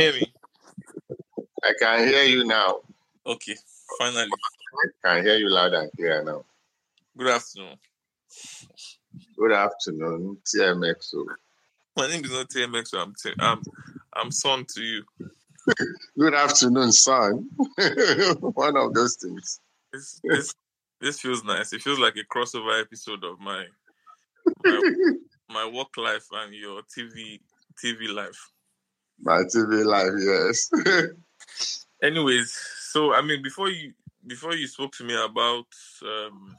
Hear me? I can hear you now. Okay, finally. I can hear you loud and clear now. Good afternoon. Good afternoon, TMXO. My name is not TMX, so I'm t- I'm I'm son to you. Good afternoon, son. One of those things. This this this feels nice. It feels like a crossover episode of my my, my work life and your TV TV life. My TV life, yes. Anyways, so I mean, before you before you spoke to me about um,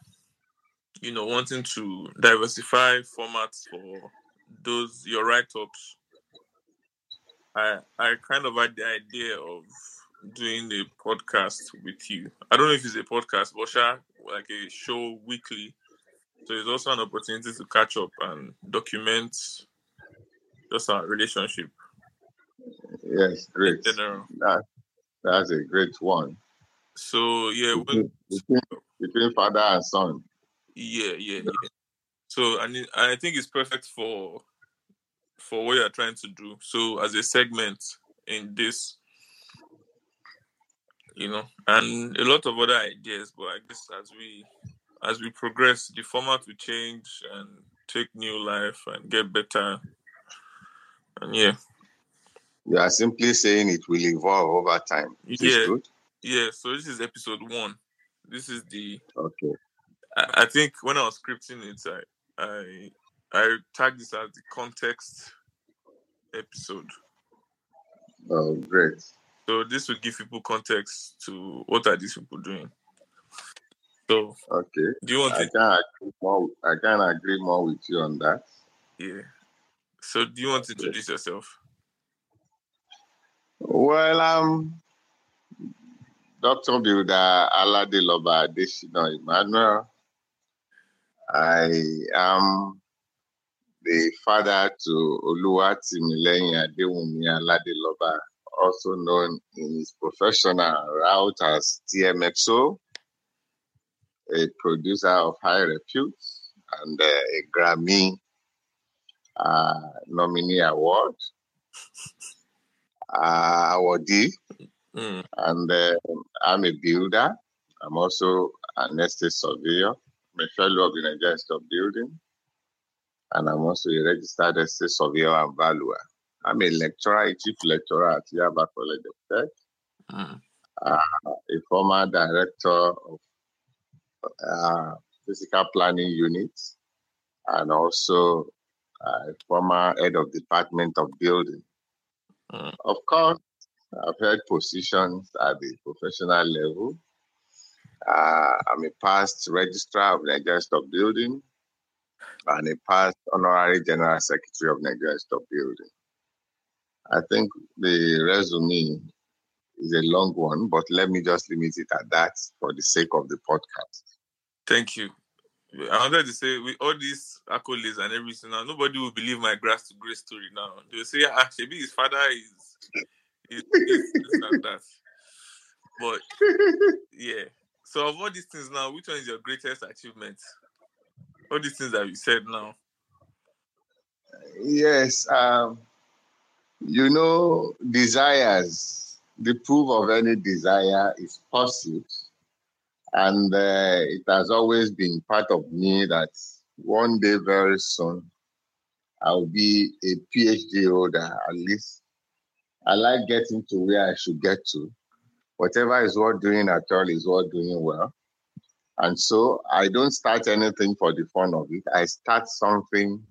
you know wanting to diversify formats for those your write ups, I I kind of had the idea of doing a podcast with you. I don't know if it's a podcast, but sure, like a show weekly. So it's also an opportunity to catch up and document just our relationship Yes, great. in general. That, that's a great one. So yeah, when, Between, between, between father and son. yeah, yeah, yeah. So and it- I think it's perfect for for what you're trying to do. So as a segment in this, you know, and a lot of other ideas. But I guess as we as we progress, the format will change and take new life and get better. And yeah, You are simply saying it will evolve over time. Is this Yeah. good? yeah. So this is episode one. This is the Okay. I, I think when I was scripting it, I I I tagged this as the context episode. Oh, great. So this will give people context to what are these people doing. So Okay. do you want I to can agree more. I can agree more with you on that. yeah. So do you want to introduce yourself? Well, um, Dr. Builder Aladeloba Adesina Emmanuel. I am the father to Oluwatimileyin Adewumi Aladeloba, also known in his professional route as TMXO, a producer of high repute and uh, a Grammy uh, nominee award uh, Mm, and uh, I'm a builder. I'm also an estate surveyor. I'm a fellow of the Nigerian of Building, and I'm also a registered estate surveyor and valuer. I'm a lecturer, a chief lecturer at Yaba College of Tech, mm, a former director of uh, physical planning unit, and also a former head of department of building. Mm. Of course, I've held positions at the professional level. Uh, I'm a past registrar of Nigeria of Building and a past honorary general secretary of Nigeria of Building. I think the resume is a long one, but let me just limit it at that for the sake of the podcast. Thank you. I wanted to say with all these accolades and everything now, nobody will believe my grass to grace story now. They'll say, ah, maybe his father is, is, is this and that. But yeah. So of all these things now, which one is your greatest achievement? All these things that you said now. Yes, um, you know, desires, the proof of any desire is pursuit. And uh, it has always been part of me that one day, very soon, I'll be a PhD holder at least. I like getting to where I should get to. Whatever is worth doing at all is worth doing well. And so I don't start anything for the fun of it. I start something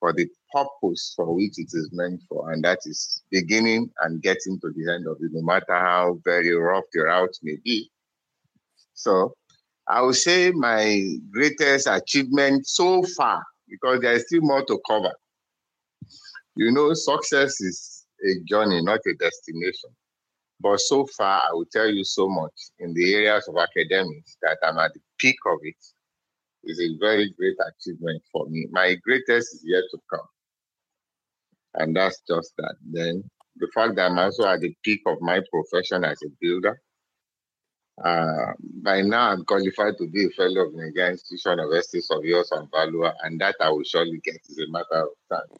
for the purpose for which it is meant for, and that is beginning and getting to the end of it, no matter how very rough the route may be. So I would say my greatest achievement so far, because there is still more to cover. You know, success is a journey, not a destination. But so far, I will tell you so much in the areas of academics that I'm at the peak of it is a very great achievement for me. My greatest is yet to come. And that's just that. Then the fact that I'm also at the peak of my profession as a builder. Uh, by now, I'm qualified to be a fellow of the Nigerian Institution of Estate Surveyors and Valuer, and that I will surely get is a matter of time.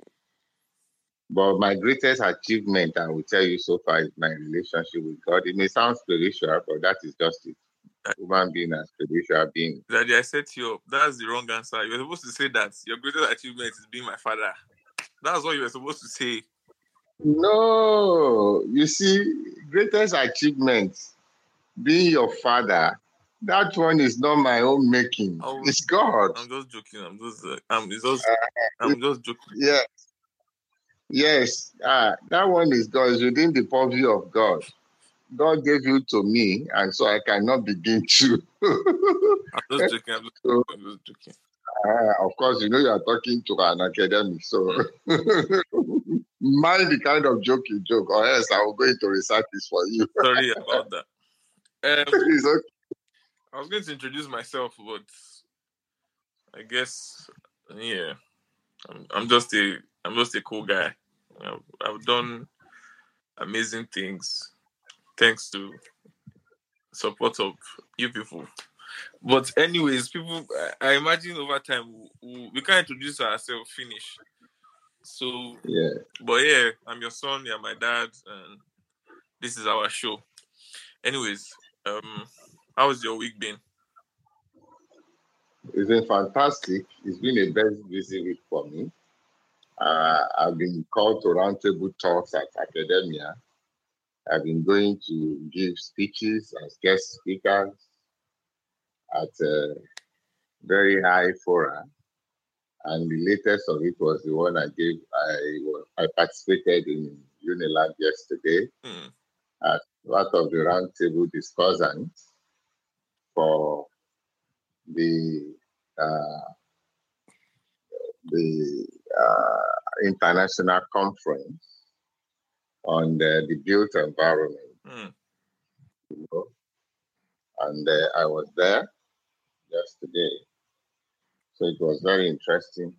But my greatest achievement, I will tell you so far, is my relationship with God. It may sound spiritual, but that is just it. Human being and spiritual being. Daddy, I said to you, that's the wrong answer. You're supposed to say that your greatest achievement is being my father. That's what you were supposed to say. No, you see, greatest achievement being your father. That one is not my own making. Oh, it's God. I'm just joking. I'm just, uh, I'm just, I'm just joking. Yeah. Yes. Ah, that one is God. It's within the purview of God. God gave you to me, and so I cannot begin to. I'm just joking. I'm just, So- I'm just joking. Ah, of course, you know you are talking to an academic, so mind the kind of joke you joke, or else I will go into recite this for you. Sorry about that. Um, I was going to introduce myself, but I guess, yeah, I'm, I'm just a, I'm just a cool guy. I've, I've done amazing things thanks to support of you people. But anyways, people, I, imagine over time we, we can introduce ourselves, finish. So, Yeah. but yeah, I'm your son, you're my dad, and this is our show. Anyways, um, how's your week been? It's been fantastic. It's been a very busy week for me. Uh, I've been called to roundtable talks at academia. I've been going to give speeches as guest speakers at uh, very high fora. And the latest of it was the one I gave. I I participated in Unilag yesterday Hmm. as part of the roundtable discussants for the uh, the uh, international conference on the, the built environment. Hmm. You know? And uh, I was there yesterday, so it was very interesting.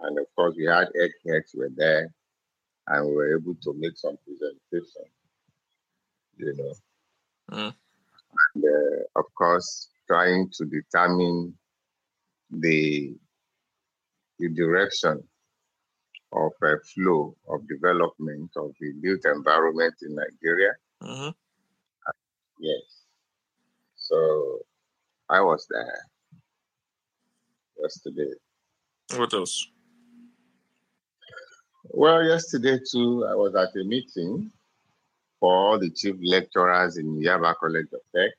And of course, we had eggheads were there, and we were able to make some presentation. You know, Mm. and, uh, of course, trying to determine the the direction of a flow of development of the built environment in Nigeria. hmm Yes. So I was there yesterday. What else? Well, yesterday too, I was at a meeting for all the chief lecturers in Yaba College of Tech.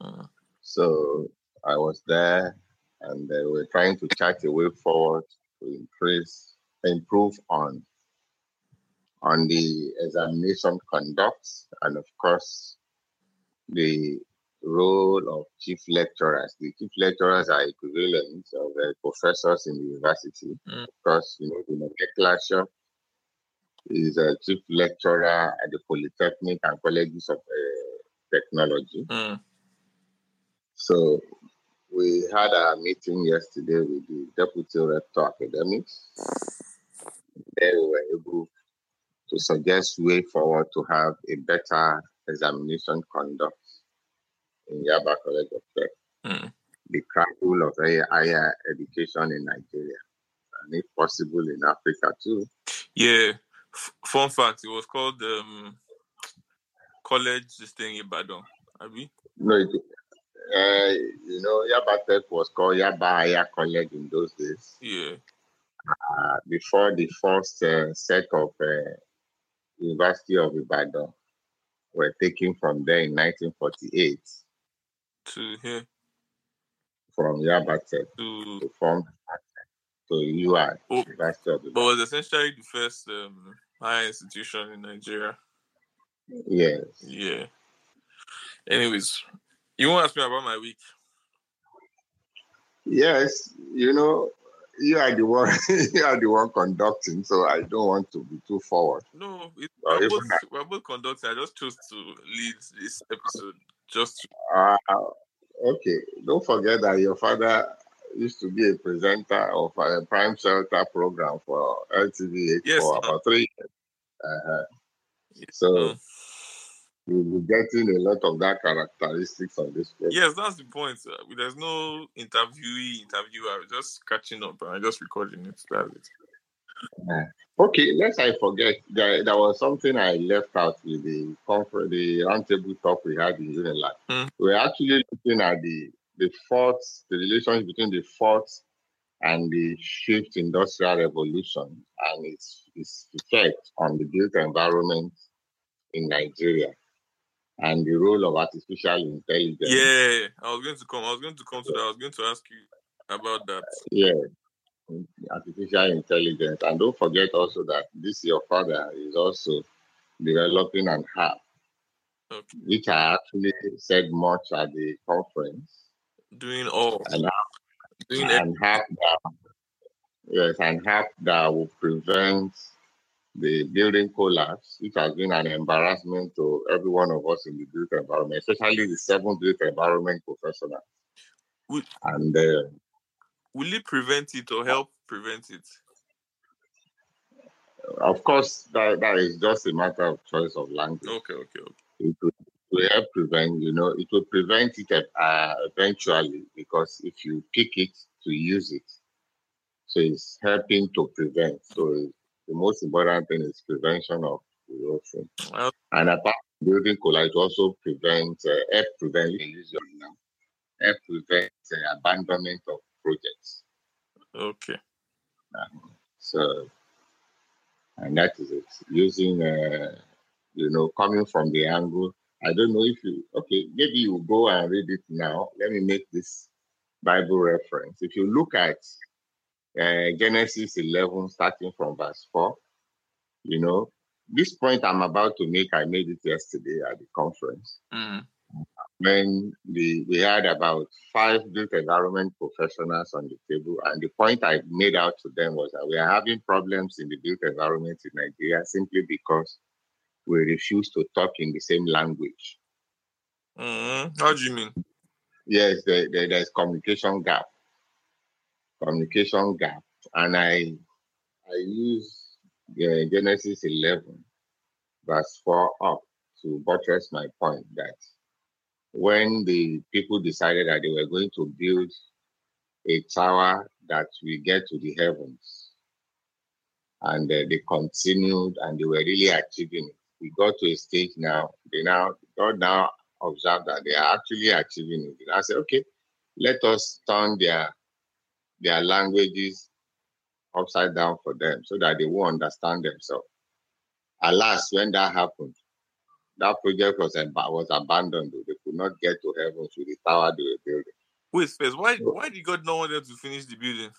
Mm. So I was there and they were trying to chart a way forward to increase, improve on on the examination conduct and of course the role of chief lecturers. The chief lecturers are equivalent of the professors in the university. Mm. Of course, you know, the nomenclature is a chief lecturer at the Polytechnic and colleges of uh, technology. Mm. So we had a meeting yesterday with the deputy rector academics. There we were able to suggest way forward to have a better examination conduct in Yaba College of Tech, Mm. the cradle of higher education in Nigeria, and if possible in Africa too. Yeah. F- fun fact: It was called um, college. This thing in Badon. Abi. No, it, uh, you know, Yaba Tech was called Yaba Higher College in those days. Yeah. uh, before the first uh, set of uh, University of Ibadan were taken from there in 1948 To here. from Yabate To to form to UI, Oh. University of but was essentially the first um, higher institution in Nigeria. Yes. Yeah. Anyways, you want to ask me about my week? Yes, you know, you are the one you are the one conducting, so I don't want to be too forward. No, it, we're, both, we're both conducting. I just chose to lead this episode. Just to, Uh, okay, don't forget that your father used to be a presenter of a prime shelter program for LTV Yes, for ma'am. about three years. Uh-huh. So Mm. you'll be getting a lot of that characteristics on this program. yes, that's the point. Uh, There's no interviewee, interviewer. Just catching up and just recording it. That's it. Okay, lest I forget, there, there was something I left out with the conference, the roundtable talk we had in Unilag. Mm. We're actually looking at the the fourth, the relationship between the fourth and the fifth industrial revolution and its its effect on the built environment in Nigeria and the role of artificial intelligence. Yeah, I was going to come. I was going to come to that. I was going to ask you about that. Yeah, artificial intelligence. And don't forget also that this your father is also developing an app, Okay. which I actually said much at the conference. Doing all, And, doing it. an app that yes, an app that will prevent the building collapse, which has been an embarrassment to every one of us in the built environment, especially the seven built environment professionals. We- And uh, Will it prevent it or help prevent it? of course, that, that is just a matter of choice of language. Okay, okay, okay. it will, will help prevent, you know, it will prevent it uh, eventually because if you pick it to use it, so it's helping to prevent. So the most important thing is prevention of erosion. Well, And apart from building collide, also prevents, uh, help prevent, you can use your now, help prevent uh, abandonment of projects. okay. So, and that is it. Using, uh, you know, coming from the angle. I don't know if you, okay, maybe you go and read it now. Let me make this Bible reference. If you look at uh, Genesis 11, starting from verse 4, you know, this point I'm about to make, I made it yesterday at the conference Mm. when the, we had about five built environment professionals on the table, and the point I made out to them was that we are having problems in the built environment in Nigeria simply because we refuse to talk in the same language. Mm. How do you mean? Yes, there, there- there's communication gap. Communication gap, and I I use uh, Genesis 11, verse 4 up to buttress my point that when the people decided that they were going to build a tower that will get to the heavens, and uh, they continued and they were really achieving it. We got to a stage now, they now, God now observed that they are actually achieving it. I said, okay, let us turn their their languages upside down for them so that they will understand themselves. Alas, when that happened, that project was, ab- was abandoned. They could not get to heaven through the tower they were building. Wait, first. Why? Why did God not want them to finish the building?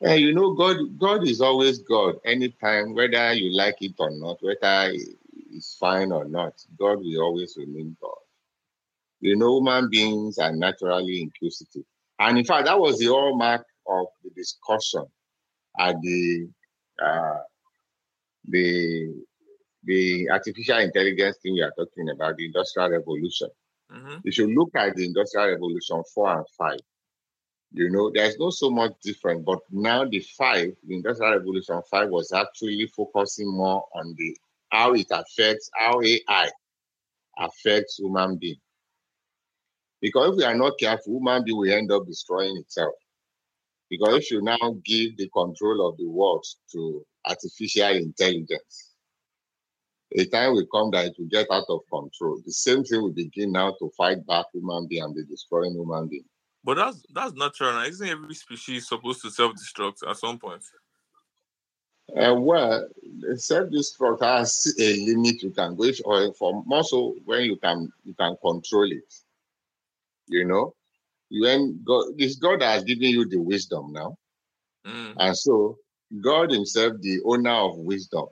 And you know, God, God is always God. Anytime, whether you like it or not, whether it's fine or not, God will always remain God. You know, human beings are naturally inquisitive, and in fact, that was the hallmark of the discussion at the uh, the the artificial intelligence thing we are talking about, the industrial revolution. hmm If you look at the industrial revolution four and five, you know, there's not so much different, but now the five, the industrial revolution five was actually focusing more on the how it affects how AI affects human being. Because if we are not careful, human being will end up destroying itself. Because if you now give the control of the world to artificial intelligence, a time will come that it will get out of control. The same thing will begin now to fight back human being and be destroying human being. But that's that's natural. Isn't every species supposed to self-destruct at some point? Uh, well, self-destruct has a limit you can go if, or for more so when you can you can control it. You know, when God, this God has given you the wisdom now, Mm. and so God Himself, the owner of wisdom,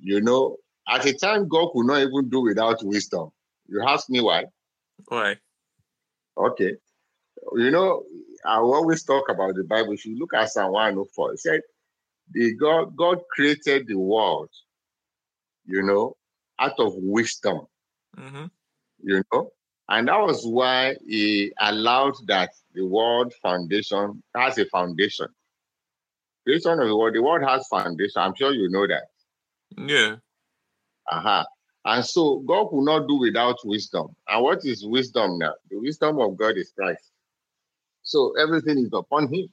you know, at a time God could not even do without wisdom. You ask me why? Why? Okay. You know, I always talk about the Bible. If you look at Psalm 104, it said, the God, God created the world, you know, out of wisdom, hmm you know. And that was why he allowed that the world foundation has a foundation. Creation of the world, the world has foundation. I'm sure you know that. Yeah. Aha. And so God could not do without wisdom. And what is wisdom now? The wisdom of God is Christ. So everything is upon him.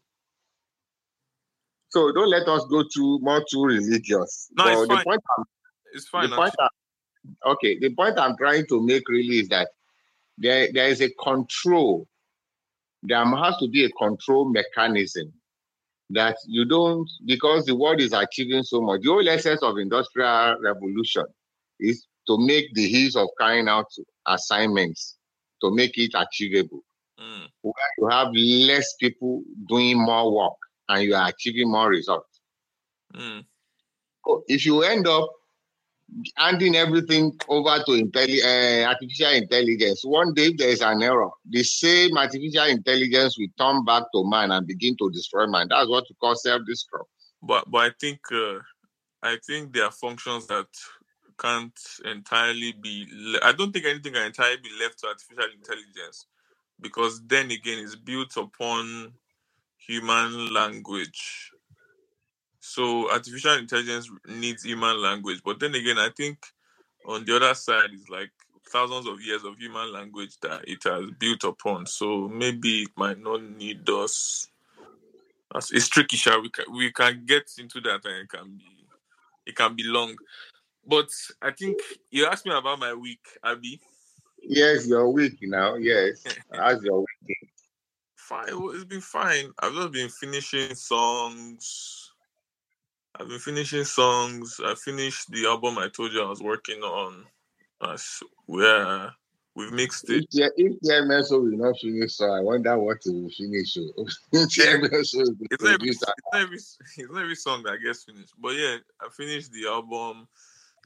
So don't let us go too more too religious. No, it's fine. point It's fine. the point okay, the point I'm trying to make really is that there, there is a control. There has to be a control mechanism that you don't because the world is achieving so much. The whole essence of industrial revolution is to make the ease of carrying out assignments to make it achievable. Mm, Where you have less people doing more work and you are achieving more results. mm, So if you end up handing everything over to intelli- uh, artificial intelligence, one day there is an error, the same artificial intelligence will turn back to man and begin to destroy man. That's what we call self-destruct. but but I think uh, I think there are functions that can't entirely be. Le- I don't think anything can entirely be left to artificial intelligence because then again, it's built upon human language. So artificial intelligence needs human language, but then again, I think on the other side is like thousands of years of human language that it has built upon. So maybe it might not need us. It's tricky, sure. We can we can get into that, and it can be it can be long. But I think you asked me about my week, Abby. Yes, your week now. Yes, as your week. Fine, it's been fine. I've just been finishing songs. I've been finishing songs. I finished the album I told you I was working on. As where we've mixed it. If if the MSO will not finish, so I wonder what will finish. is It's every, it's, every, it's every song that gets finished. But yeah, I finished the album.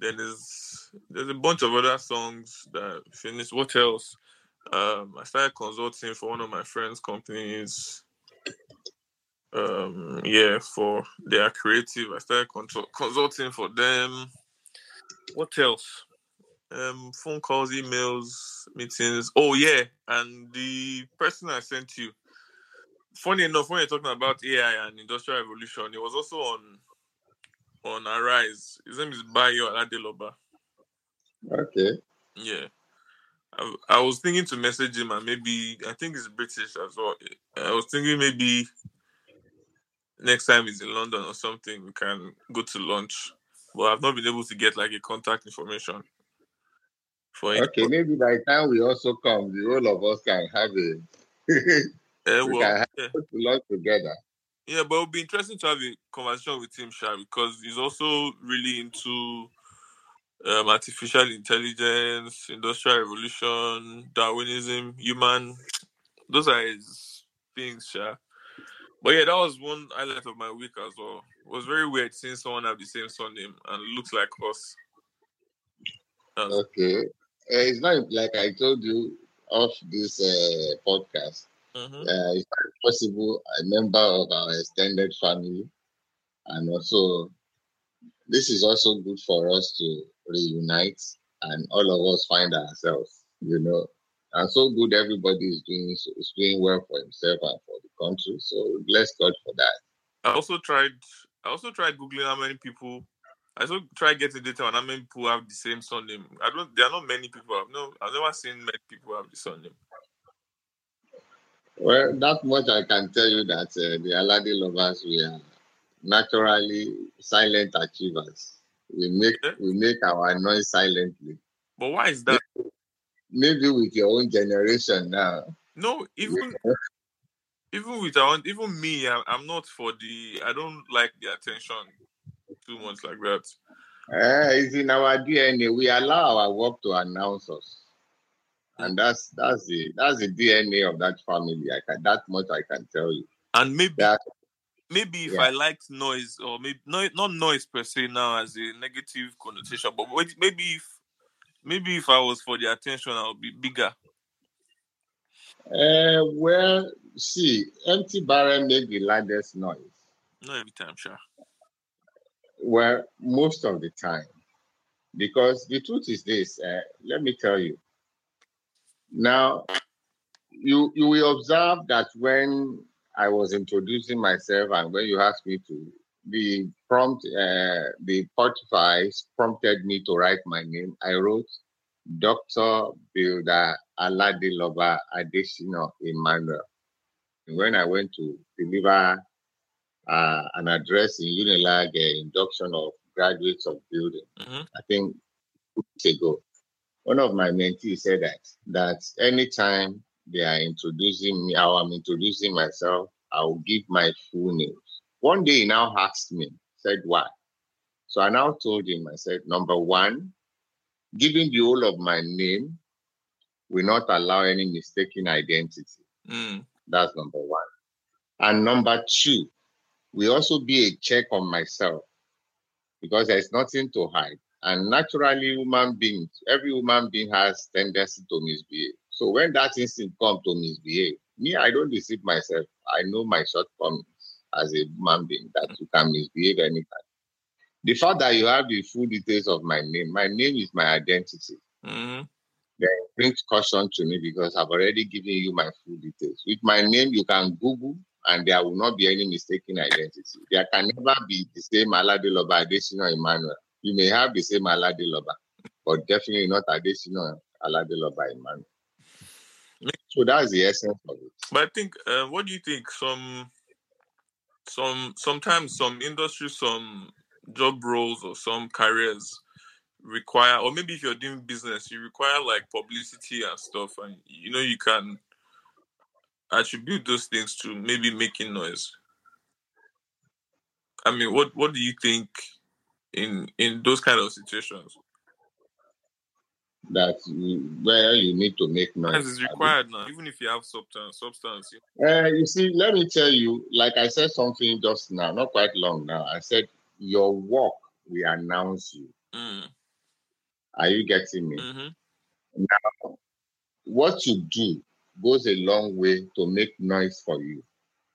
Then there's there's a bunch of other songs that finished. What else? Um, I started consulting for one of my friends' companies. Um, yeah, for their creative. I started consult- consulting for them. What else? Um, phone calls, emails, meetings. Oh yeah, and the person I sent you funny enough, when you're talking about AI and industrial revolution, it was also on on Arise. His name is Bayo Aladeloba. Okay. Yeah. I, I was thinking to message him and maybe I think he's British as well. I was thinking maybe next time he's in London or something, we can go to lunch. But I've not been able to get like a contact information for him. Okay, maybe by the time we also come, the whole of us can have a Eh, we well, can have yeah. to lunch together. Yeah, but it'll be interesting to have a conversation with him, Sha, because he's also really into um, artificial intelligence, industrial revolution, Darwinism, human. Those are his things, Sha. But yeah, that was one highlight of my week as well. It was very weird seeing someone have the same surname and looks like us. That's- Okay. Uh, it's not like I told you off this uh, podcast. Mhm. Uh, it's not possible a member of our extended family, and also this is also good for us to reunite and all of us find ourselves, you know. And so good everybody is doing is doing well for himself and for the country. So bless God for that. I also tried. I also tried googling how many people. I also tried getting data on how many people have the same surname. I don't. There are not many people. I've no. I've never seen many people have the surname. Well, that much I can tell you that uh, the Aladelobas we are naturally silent achievers. We make Okay. we make our noise silently. But why is that? Maybe with your own generation now. No, even even with our own, even me, I, I'm not for the. I don't like the attention too much like that. Eh, it's in our DNA. We allow our work to announce us, and that's that's the that's the DNA of that family. I can that much I can tell you. And maybe That maybe if Yeah. I liked noise or maybe no, not noise per se now as a negative connotation, but maybe if maybe if I was for the attention, I would be bigger. uh, well, see, empty barrel make the loudest noise. Not every time, sure. Well, most of the time. Because the truth is this, uh, let me tell you. Now, you you will observe that when I was introducing myself and when you asked me to, the prompt, uh, the Spotify prompted me to write my name. I wrote Dr. Builder Aladeloba Adesina Emmanuel. And when I went to deliver uh, an address in Unilag uh, induction of graduates of building. Mhm. I think weeks ago. One of my mentees said that that anytime they are introducing me, or I'm introducing myself, I will give my full name. One day he now asked me, said why? So I now told him, I said, number one, giving the whole of my name will not allow any mistaken identity. Mm. That's number one. And number two, will also be a check on myself because there's nothing to hide. And naturally, human beings, every human being has tendency to misbehave. So when that instinct comes to misbehave, me, I don't deceive myself. I know my shortcomings as a human being that you can misbehave anytime. The fact that you have the full details of my name, my name is my identity hmm brings caution to me because I've already given you my full details. With my name, you can Google and there will not be any mistaken identity. There can never be the same Aladeloba Adesina Emmanuel. You may have the same Aladeloba, but definitely not Adesina Aladeloba man. So that's the essence of it. But I think, uh, what do you think? Some, some, sometimes some industries, some job roles or some careers require, or maybe if you're doing business, you require like publicity and stuff, and you know you can attribute those things to maybe making noise. I mean, what what do you think in in those kind of situations? That where you need to make noise. it's required now, even if you have substance. Substance. Uh, you see, let me tell you, like I said something just now, not quite long now. I said, Your work will announce you. Mm, Are you getting me? hmm what you do goes a long way to make noise for you,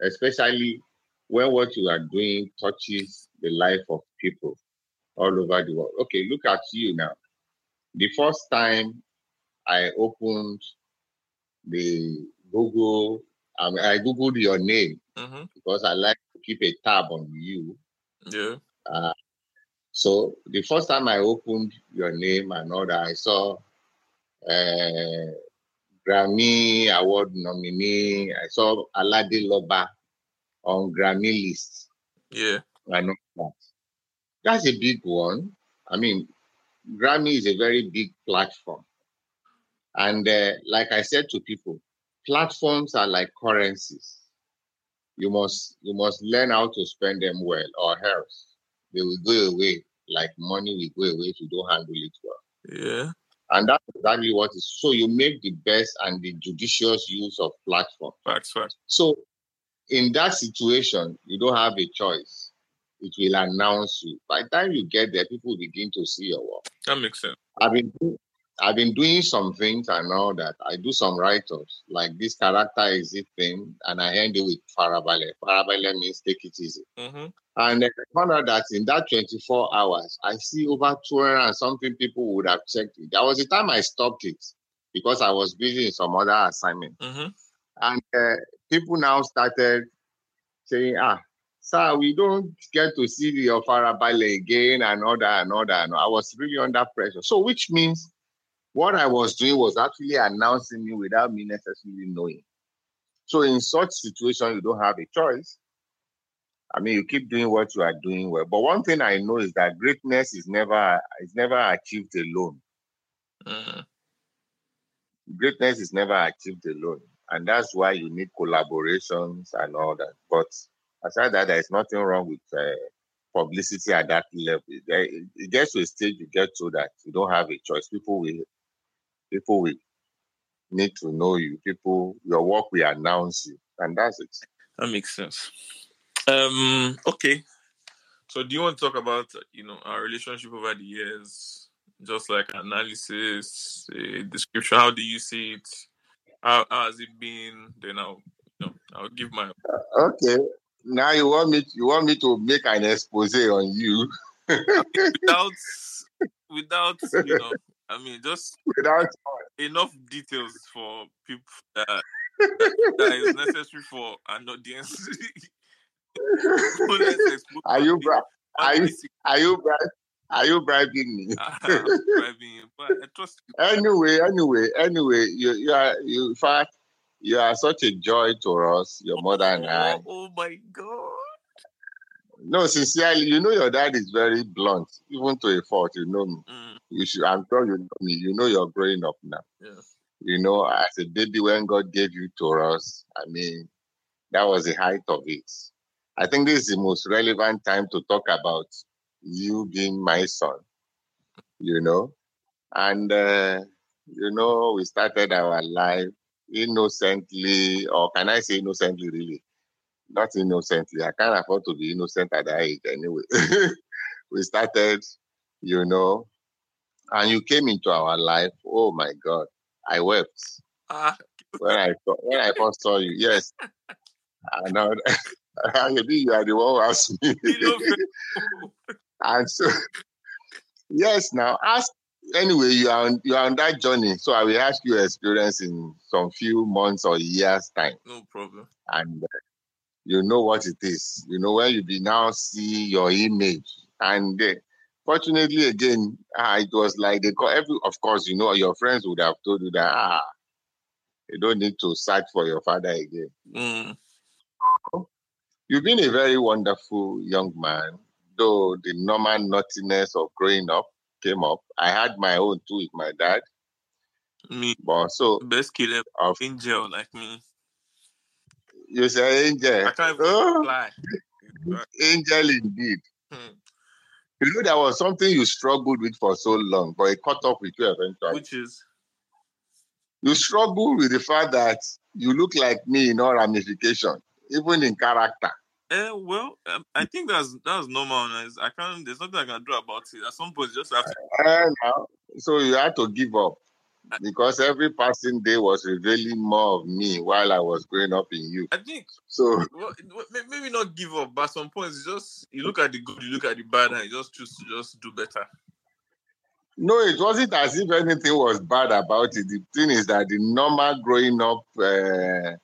especially when what you are doing touches the life of people all over the world. Okay, look at you now. The first time I opened the Google, I, mean, I Googled your name hmm because I like to keep a tab on you. Yeah. Uh, so the first time I opened your name and all that, I saw uh, Grammy Award nominee. I saw Aladeloba on Grammy list. Yeah. I know that. That's a big one. I mean, Grammy is a very big platform. And uh, like I said to people, platforms are like currencies. You must you must learn how to spend them well, or else they will go away like money will go away if you don't handle it well. Yeah. And that's exactly what is. So you make the best and the judicious use of platform. Facts. Facts. So in that situation, you don't have a choice. It will announce you. By the time you get there, people begin to see your work. That makes sense. I've been I've been doing some things and all that. I do some write-ups, like this character is it thing, and I end it with Farabale. Farabale means take it easy. hmm And I found out that in that 24 hours, I see over 200 and something people would have checked it. That was the time I stopped it because I was busy in some other assignment. hmm And uh, people now started saying, ah, sir, we don't get to see the Farabale again and all that and all that. And I was really under pressure. So, which means what I was doing was actually announcing me without me necessarily knowing. So, in such situation, you don't have a choice. I mean, you keep doing what you are doing well. But one thing I know is that greatness is never is never achieved alone. hmm Greatness is never achieved alone, and that's why you need collaborations and all that. But aside that, there is nothing wrong with uh, publicity at that level. It gets to a stage you get to that you don't have a choice. People will people will need to know you. People, your work will announce you, and that's it. That makes sense. Um. Okay. So, do you want to talk about you know our relationship over the years, just like analysis, description? How do you see it? How, how has it been? Then I'll you know I'll give my Okay. Now you want me you want me to make an expose on you without without you know I mean just without enough details for people that, that is necessary for an audience. So let's expose are you bri- are you are you bri- are you bribing me? Ah, bribing, but I trust you. anyway, anyway, anyway, you you are you in fact you are such a joy to us, your mother and I. Oh, my god! No, sincerely, you know your dad is very blunt, even to a fault. You know me. Mm, You should. I'm sure you know me. You know you're growing up now. yeah. You know, as a baby, when God gave you to us, I mean, that was the height of it. I think this is the most relevant time to talk about you being my son. You know, and uh, you know, we started our life innocently, or can I say innocently? Really, not innocently. I can't afford to be innocent at that age anyway. we started, you know, and you came into our life. Oh my God, I wept Ah, when I when I first saw you. Yes, I know. Maybe you are the one who asked me. and so, yes, now ask. Anyway, you are on, you are on that journey. So I will ask you experience in some few months or years time, no problem. and uh, you know what it is. You know when you be now see your image, and uh, fortunately again, ah, it was like they call every. Of course, you know your friends would have told you that ah, you don't need to search for your father again. Mm, You've been a very wonderful young man, though the normal naughtiness of growing up came up. I had my own too with my dad, me, but so best kid ever. of Angel like me. you say angel, I can't oh, fly. angel indeed. Hmm, You know that was something you struggled with for so long, but it caught up with you eventually. Which is You struggle with the fact that you look like me in all ramification, even in character. Eh, well, um, I think that's that's normal. I can't. There's nothing I can do about it. At some point, you just have to. Now, so you had to give up because every passing day was revealing more of me while I was growing up in you. I think So well, it- well, may- maybe not give up, but at some points, you just you look at the good, you look at the bad, and you just choose to just do better. no, it wasn't as if anything was bad about it. The thing is that the normal growing up uh,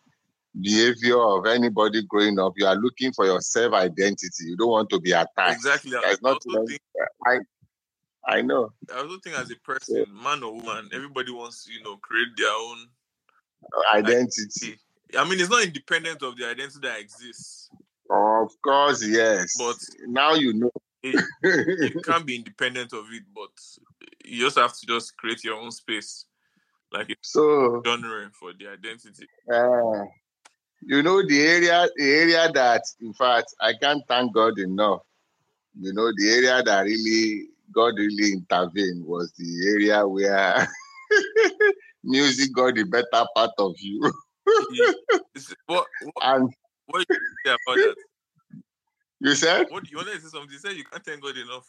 behavior of anybody growing up, you are looking for your self identity. You don't want to be attacked. Exactly. I also think I I know. I also think as a person, man or woman, everybody wants to you know create their own. Identity. I mean, it's not independent of the identity that exists. Of course, yes. But now you know. you can't be independent of it, but you just have to just create your own space, like a so genre for the identity. uh, you know the area the area that in fact I can't thank God enough. You know, the area that really God really intervened was the area where music got the better part of you. What, what, and what you say about that? you said, What you want to say something? You said you can't thank God enough.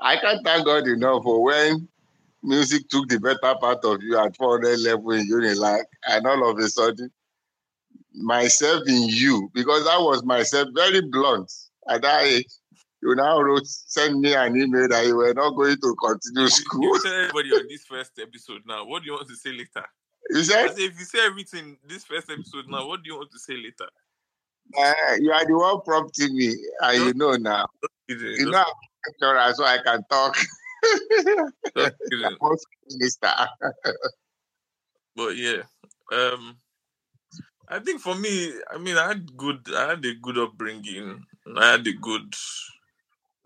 I can't thank God enough for when music took the better part of you at 400 level in Unilag, and all of a sudden, myself in you, because I was myself very blunt at that age. You now wrote, send me an email that you were not going to continue school. you tell everybody on this first episode now. What do you want to say later? You said, if you say everything this first episode now, what do you want to say later? uh, you are the one prompting me, and you know now. You know, so I can talk. just kidding. Most minister. But yeah, um, I think for me, I mean, I had good, I had a good upbringing. I had a good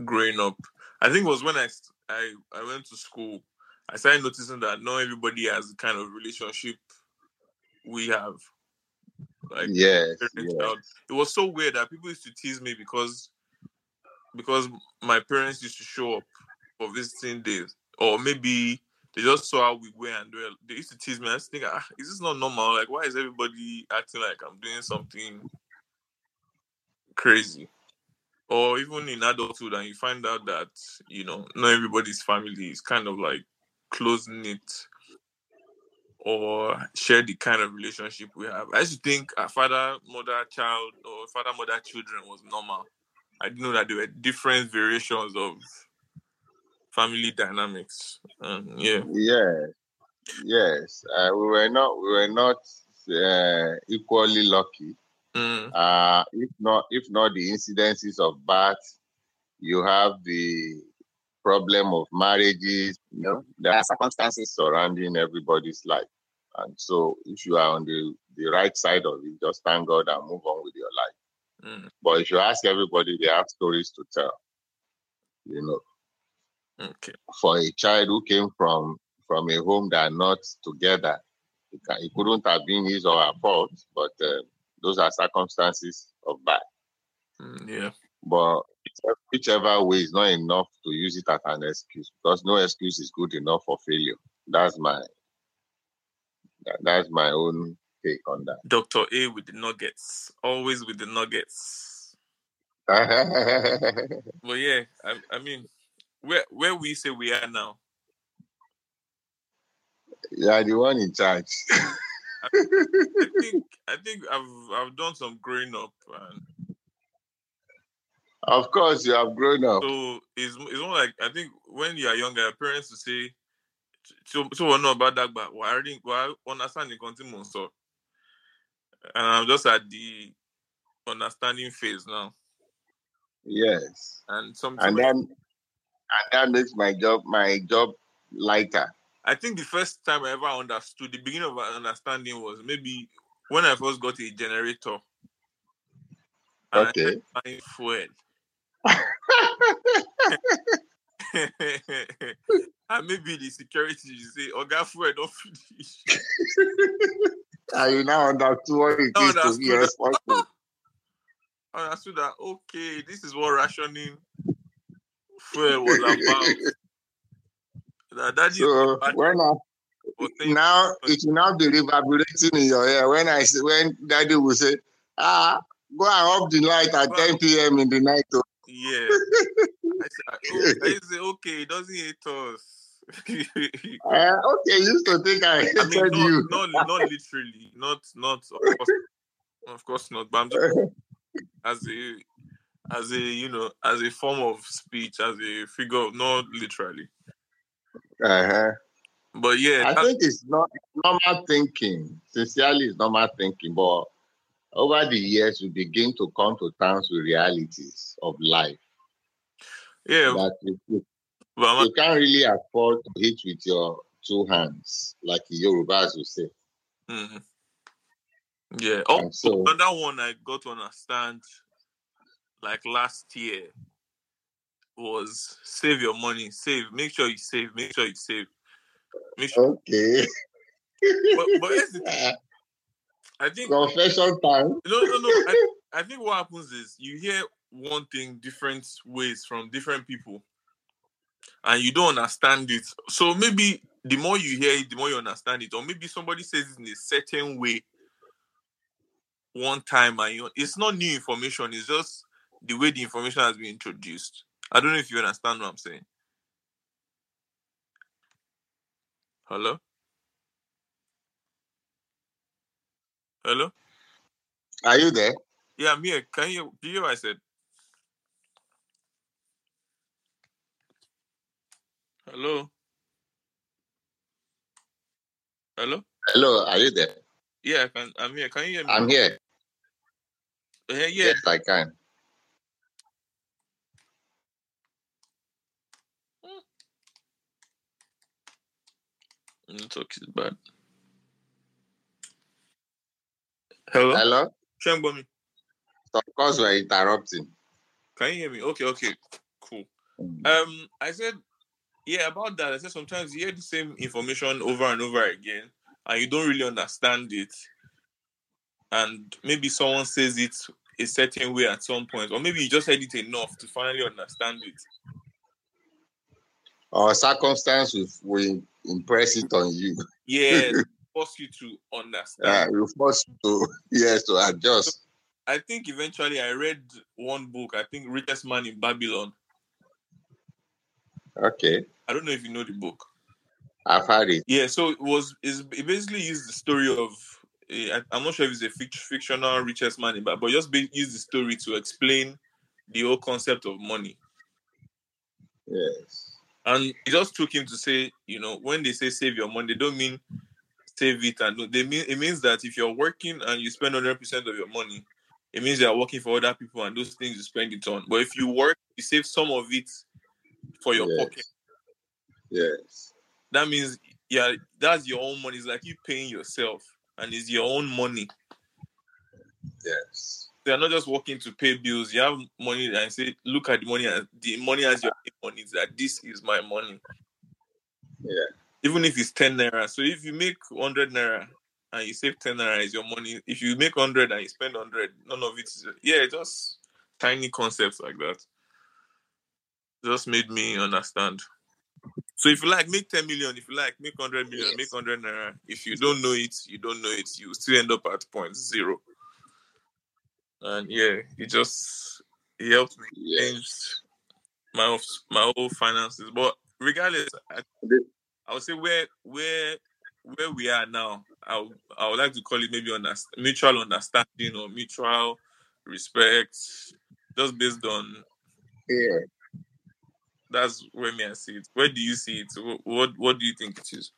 growing up. I think it was when I I I went to school. I started noticing that not everybody has the kind of relationship we have. Like yeah, yes. It was so weird that people used to tease me because because my parents used to show up for visiting days, or maybe they just saw how we were and they, were, they used to tease me. I think, ah, is this not normal? Like, why is everybody acting like I'm doing something crazy? Or even in adulthood, and you find out that you know not everybody's family is kind of like close knit or share the kind of relationship we have. I used to think a father, mother, child, or father, mother, children was normal. I didn't know that there were different variations of family dynamics. Um, yeah. Yes, yes. Uh, we were not we were not uh, equally lucky. Mm, Uh, if not if not the incidences of birth, you have the problem of marriages. You know, there are circumstances surrounding everybody's life, and so if you are on the the right side of it, just thank God and move on with your life. Mm. But if you ask everybody, they have stories to tell. You know, Okay. for a child who came from from a home that are not together, it, ca- it couldn't have been his or her fault. But uh, those are circumstances of bad. Mm, yeah. But whichever way is not enough to use it as an excuse because no excuse is good enough for failure. That's my that- that's my own take on that. Dr. A with the nuggets. Always with the nuggets. But yeah, I, I mean, where where we say we are now. you are the one in charge. I think I think I've I've done some growing up and of course, you have grown up. so it's it's more like I think when you are younger, your parents will say so so we know about that but why already why understand the continue so and I'm just at the understanding phase now. Yes, And sometimes and then that makes my job my job lighter. I think the first time I ever understood the beginning of understanding was maybe when I first got a generator. And Okay. I fuel. and maybe the security you say, Oh God, fuel don't finish. And ah, you now understood what it is to be responsible. I understood that okay, this is what rationing fuel was about. That that So bad when I now it will now be reverberating in your ear when I say when daddy will say, ah, go and off the light at 10 p.m. in the night. oh." Yeah. I said, oh, I say, okay, it doesn't hate us. Uh, okay, you used to think I I mean, not, you. not, not literally, not, not, of course, of course not. But I'm just as a, as a, you know, as a form of speech, as a figure, not literally. Uh-huh. But yeah, I think it's not normal thinking. Sincerely, it's normal thinking. But over the years, we begin to come to terms with realities of life yeah. that you, you But you can't really afford to hit with your two hands, like the Yorubas will say. mhm. yeah. Oh, so, another one I got to understand, like last year, was save your money, save. Make sure you save. Make sure you save. Sure. okay. But, but here's the thing. I think Confession time. No, no, no. I, I think what happens is you hear one thing different ways from different people, and you don't understand it. So maybe the more you hear it, the more you understand it, or maybe somebody says it in a certain way one time, and you, it's not new information. It's just the way the information has been introduced. I don't know if you understand what I'm saying. Hello. Hello. Are you there? Yeah, I'm here. Can you do you hear what I said? Hello. Hello. Hello, are you there? Yeah, I can. I'm here. Can you hear me? I'm here. Uh, yeah, yeah. Yes, I can. Network is bad. Hello. Hello? Shengbomi, Of course, we're interrupting. Can you hear me? Okay. Okay. Cool. Um, I said, yeah, about that. I said sometimes you hear the same information over and over again, and you don't really understand it. And maybe someone says it a certain way at some point, or maybe you just heard it enough to finally understand it. Or circumstance will impress it on you. Yeah, force you to understand. you force you to yes to adjust. I think eventually I read one book. I think Richest Man in Babylon. Okay, I don't know if you know the book. I've had it. Yeah, so it was it basically used the story of eh, I- I'm not sure if it's a fic- fictional richest man, in Ba- but just be, use the story to explain the whole concept of money. Yes. And it just took him to say, you know, when they say save your money, they don't mean save it, and they mean it means that if you're working and you spend 100 percent of your money, it means you're working for other people and those things you spend it on. But if you work, you save some of it for your yes. pocket. Yes. That means yeah, that's your own money. It's like you paying yourself, and it's your own money. Yes. They are not just working to pay bills. You have money and say, look at the money and the money as your money. is That this is my money. Yeah. Even if it's ten naira. So if you make hundred naira and you save ten naira is your money. If you make hundred and you spend hundred, none of it is yeah, just tiny concepts like that. Just made me understand. So if you like, make 10 million. If you like, make 100 million, Yes. make 100 naira. If you don't know it, you don't know it. You still end up at point zero. And yeah, he just he helped me change my whole- my whole finances. But regardless, I, I would say where where where we are now, I would, I would like to call it maybe underst- mutual understanding or mutual respect, just based on Yeah. that's where me I see it. Where do you see it? Wh- What what do you think it is?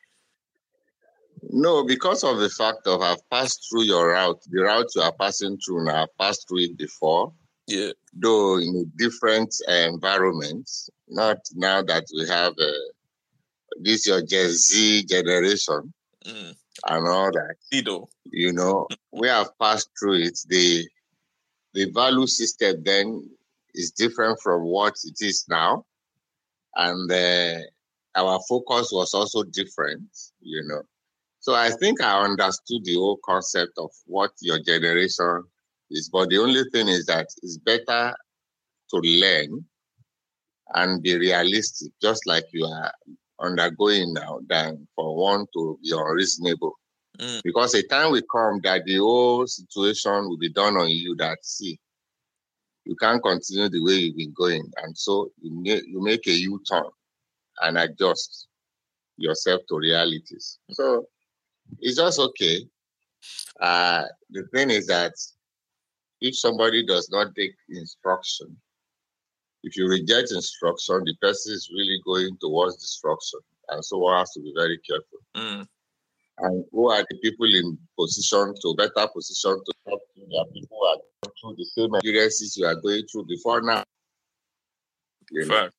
No, because of the fact of I've passed through your route, the route you are passing through now, I've passed through it before, Yeah. though in a different uh, environment. Not now that we have uh, this your Gen Z generation Mm. and all that. Dido. You know, we have passed through it. The the value system then is different from what it is now, and uh, our focus was also different. You know, so I think I understood the whole concept of what your generation is. But the only thing is that it's better to learn and be realistic, just like you are undergoing now, than for one to be unreasonable. Mm. Because a time will come that the whole situation will be done on you that see, you can't continue the way you've been going. And so you make, you make a U turn and adjust yourself to realities. So it's just okay. Uh, the thing is that if somebody does not take instruction, if you reject instruction, the person is really going towards destruction. And so one has to be very careful. Mm. And who are the people in position to better position to help you? There are people who are going through the same experiences you are going through before now. You know?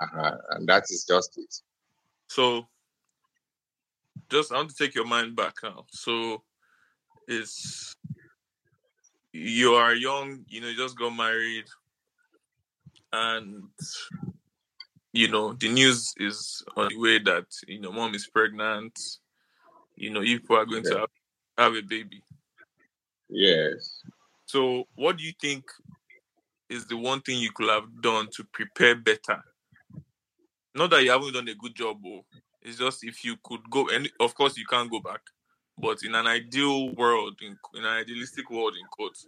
Uh-huh. And that is just it. So just I want to take your mind back now. So it's you are young, you know, you just got married and you know the news is on the way that you know mom is pregnant you know you people are going to have, have a baby Yes. so what do you think is the one thing you could have done to prepare better not that you haven't done a good job oh, it's just if you could go and of course you can't go back but in an ideal world in, in an idealistic world in quotes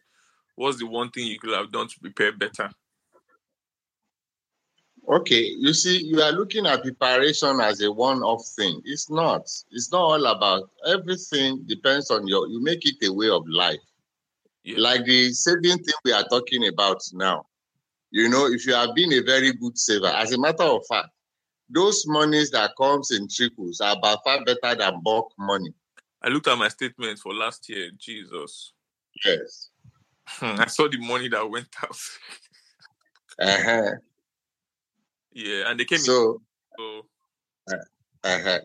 what's the one thing you could have done to prepare better Okay, you see, you are looking at preparation as a one-off thing. It's not. It's not all about everything. Depends on your. You make it a way of life. Yeah. Like the saving thing we are talking about now. You know, if you have been a very good saver, as a matter of fact, those monies that comes in trickles are by far better than bulk money. i looked at my statement for last year jesus Yes. i saw the money that went out Uh-huh. yeah and they came in So so Uh-huh.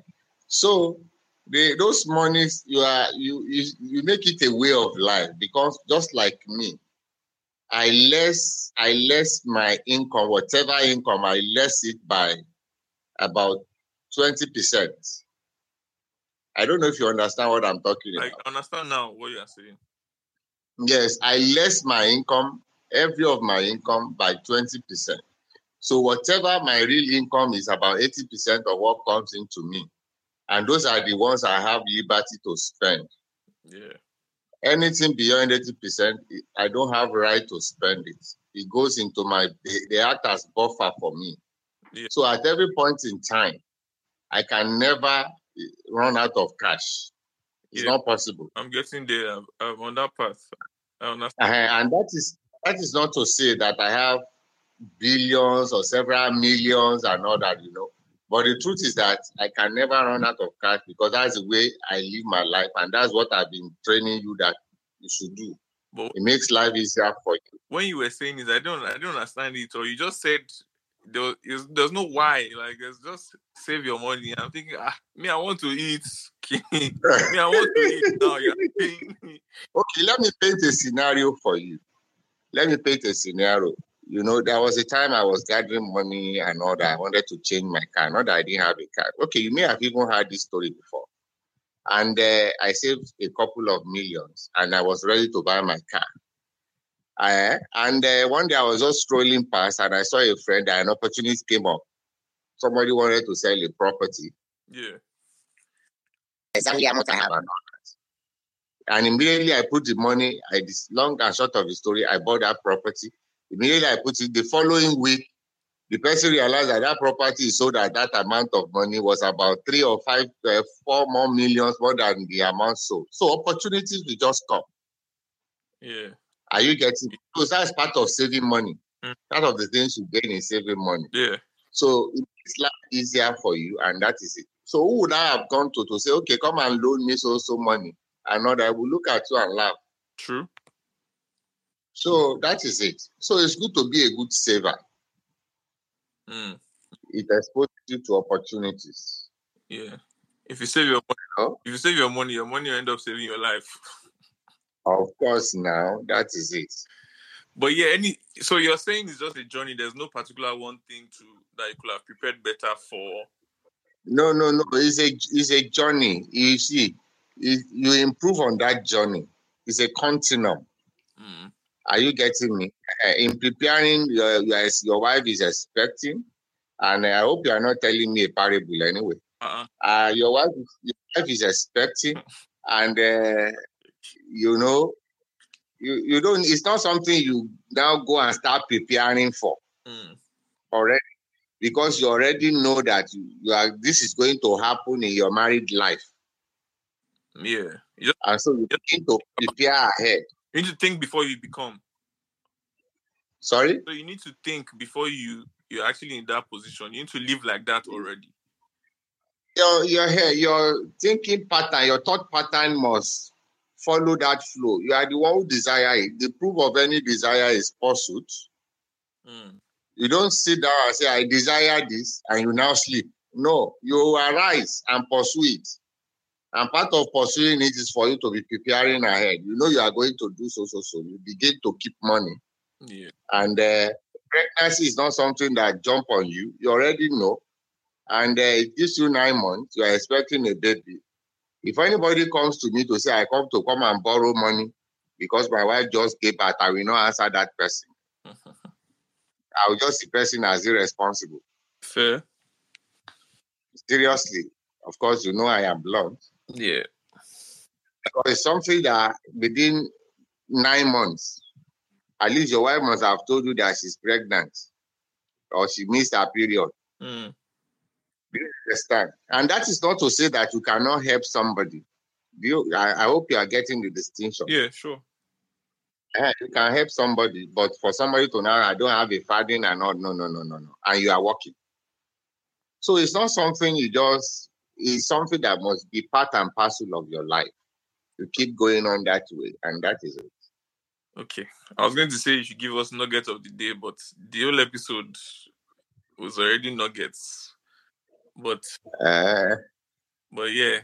So the those monies you are you, you you make it a way of life because just like me, I less I less my income, whatever income, I less it by about twenty percent. I don't know if you understand what I'm talking i about. I understand now what you are saying Yes, I less my income, every of my income by 20%. So whatever my real income is about 80% of what comes into me. And those are the ones I have liberty to spend. yeah Anything beyond 80%, I don't have right to spend it. It goes into my they, they act as buffer for me. Yeah. So at every point in time, I can never eh, run out of cash. It's Yeah. not possible. i'm getting there i'm, I'm on that path Uh-huh, And that is that is not to say that I have billions or several millions and all that, you know. But the truth is that I can never run out of cash because that's the way I live my life, and that's what I've been training you that you should do. but It makes life easier for you. when you were saying this i don't i don't understand it or you just said there is there's no why. Like there's just save your money. I'm thinking, ah, me, I want to eat. me, I want to eat now. You're okay, let me paint a scenario for you. Let me paint a scenario. You know, there was a time I was gathering money and all that. I wanted to change my car. Not that I didn't have a car. Okay, you may have even heard this story before. And uh, I saved a couple of millions and I was ready to buy my car. Uh, and uh, one day I was just strolling past and I saw a friend and an opportunity came up. Somebody wanted to sell a property. Yeah. Exactly how much I have and immediately I put the money, I this long and short of the story, I bought that property. Immediately I put it the following week, the person realized that that property is sold at that amount of money was about three or five, uh, four more millions more than the amount sold. So opportunities will just come. Yeah. Are you getting? Because that's part of saving money. Mm. Part of the things you gain in saving money. Yeah. So it's like easier for you, and that is it. So who would I have gone to to say, okay, come and loan me so so money? And not I will look at you and laugh. True. So that is it. So it's good to be a good saver. Mm. It exposes you to opportunities. Yeah. If you save your money, huh? if you save your money, your money will end up saving your life. Of course, now that is it. But yeah, any so you're saying it's just a journey. There's no particular one thing to that you could have prepared better for. No, no, no. It's a it's a journey. You see, it, you improve on that journey. It's a continuum. Mm. Are you getting me? Uh, in preparing, your, your your wife is expecting, and I hope you are not telling me a parable anyway. Uh-uh. Uh, your wife, your wife is expecting, and uh, you know, you, you don't, it's not something you now go and start preparing for mm. already because you already know that you, you are, this is going to happen in your married life. Yeah. Just, and so you need to prepare ahead. You need to think before you become. Sorry? So you need to think before you you're actually in that position. You need to live like that already. Your your your thinking pattern, your thought pattern must follow that flow. You are the one who desire it. The proof of any desire is pursuit. Mm. You don't sit down and say, I desire this, and you now sleep. No, you arise and pursue it. And part of pursuing it is for you to be preparing ahead. You know you are going to do so, so, so. You begin to keep money. Yeah. And uh, pregnancy is not something that jump on you. You already know. And uh, it gives you nine months. You are expecting a baby. If anybody comes to me to say I come to come and borrow money because my wife just gave birth, I will not answer that person. I will just see person as irresponsible. Fair. Seriously. Of course, you know I am blunt. Yeah. Because it's something that within nine months, at least your wife must have told you that she's pregnant or she missed her period. Mm. Do you understand? And that is not to say that you cannot help somebody. Do you, I, I hope you are getting the distinction. Yeah, sure. Yeah, you can help somebody, but for somebody to now, I don't have a funding and all, no, no, no, no, no. And you are working. So it's not something you just, it's something that must be part and parcel of your life. You keep going on that way, and that is it. Okay. I was going to say you should give us nuggets of the day, but the whole episode was already nuggets. But uh, but yeah,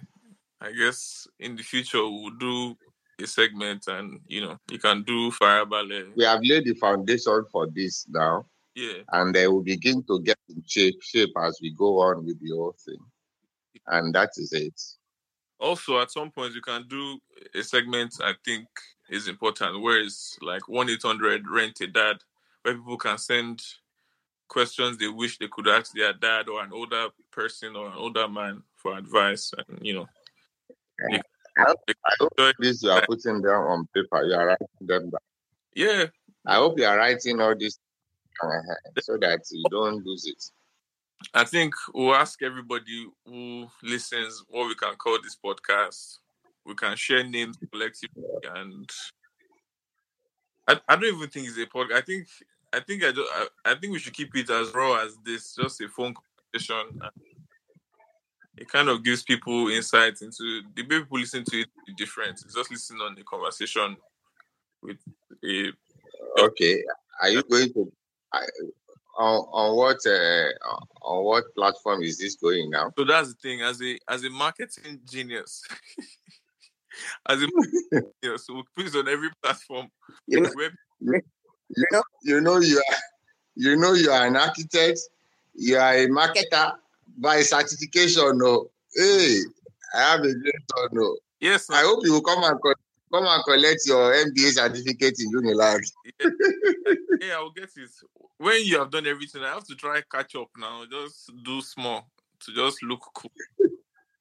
I guess in the future we'll do a segment and you know you can do fire ballet. We have laid the foundation for this now. Yeah. And they will begin to get in shape shape as we go on with the whole thing. And that is it. Also at some point you can do a segment I think is important where it's like one eight hundred rent a dad where people can send questions they wish they could ask their dad or an older person or an older man for advice and you know yeah. I hope, I hope this you are putting them on paper you are writing them down. Yeah. I hope you are writing all this uh-huh, so that you don't lose it. I think we'll ask everybody who listens what we can call this podcast. We can share names collectively and I, I don't even think it's a podcast i think I think I, do, I, I think we should keep it as raw as this, just a phone conversation. It kind of gives people insight into the way people listen to it different. It's just listening on the conversation with a okay. Are you going to? I, on, on what uh, on what platform is this going now? So that's the thing. As a as a marketing genius, as a genius, we put it on every platform. You know, Where, you know, you know you are you know you are an architect, you are a marketer by certification. No, hey, I have a great. No, yes, I hope you will come and co- come and collect your MBA certificate in Unilag. yeah, I'll get it. When you have done everything, I have to try catch up now. Just do small to just look cool.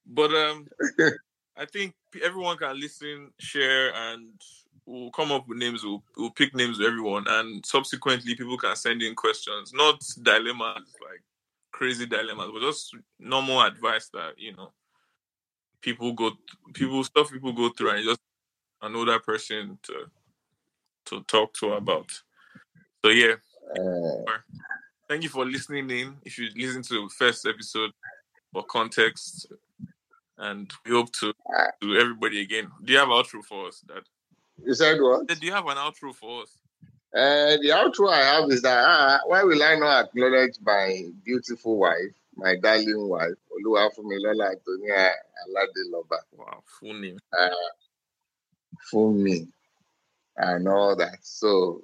But um, I think everyone can listen, share, and we'll come up with names. We'll, we'll pick names with everyone, and subsequently, people can send in questions, not dilemmas like crazy dilemmas, but just normal advice that you know people go, people stuff people go through, and just an older person to to talk to about. So yeah, Uh, thank you for listening in. If you listen to the first episode for context, and we hope to to everybody again. Do you have outro for us, Dad? You said what? Do you have an outro for us? Uh, the outro I have is that uh, why will I not acknowledge my beautiful wife, my darling wife, Oluwafumilola Antonia Aladeloba, Wow, full name. uh, for me, and all that. So,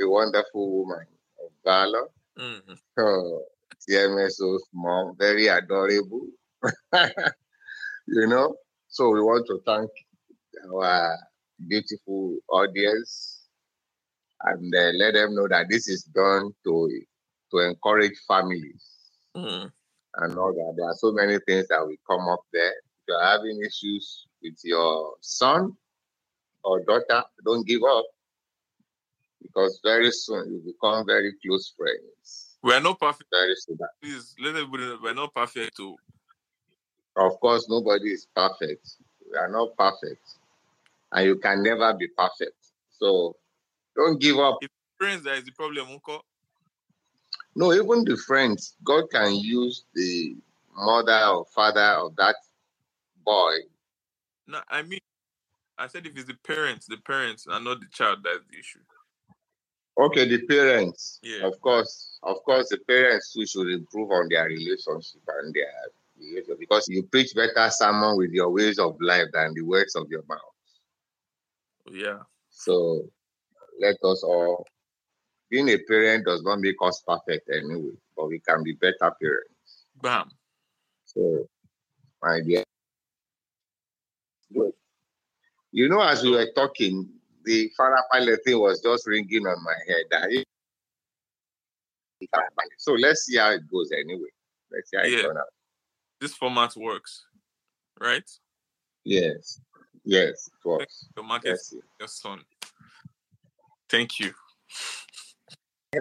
a wonderful woman of valor. hmm Oh, TMXO's mom, very adorable. you know, so we want to thank our beautiful audience and uh, let them know that this is done to to encourage families mm and all that. There are so many things that will come up there. If you're having issues with your son or daughter, don't give up because very soon you become very close friends. We are not perfect. Very soon. Please let everybody know we're not perfect. Too. Of course, nobody is perfect. We are not perfect. And you can never be perfect. So don't give up. Friends, that is the problem, Uncle. No, even the friends, God can use the mother or father of that boy. No, I mean, I said if it's the parents, the parents are not the child. That's the issue. Okay, the parents. Yeah. Of course, of course, the parents too should improve on their relationship and their behavior because you preach better sermon with your ways of life than the words of your mouth. Yeah. So let us all being a parent does not make us perfect anyway, but we can be better parents. Bam. So my dear. Good. You know, as we were talking, the Farah pilot thing was just ringing on my head. So let's see how it goes anyway. Let's see how Yeah. it turns out. This format works, right? Yes. Yes, it works. Your market, Yes. your son. Thank you.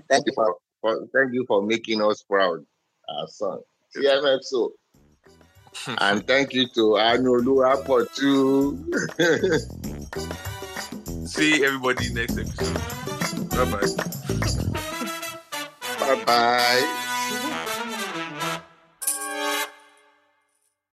Thank you for, for thank you for making us proud, our son. TMXO. and thank you to Anolu for too. See everybody next episode. Bye bye. bye bye.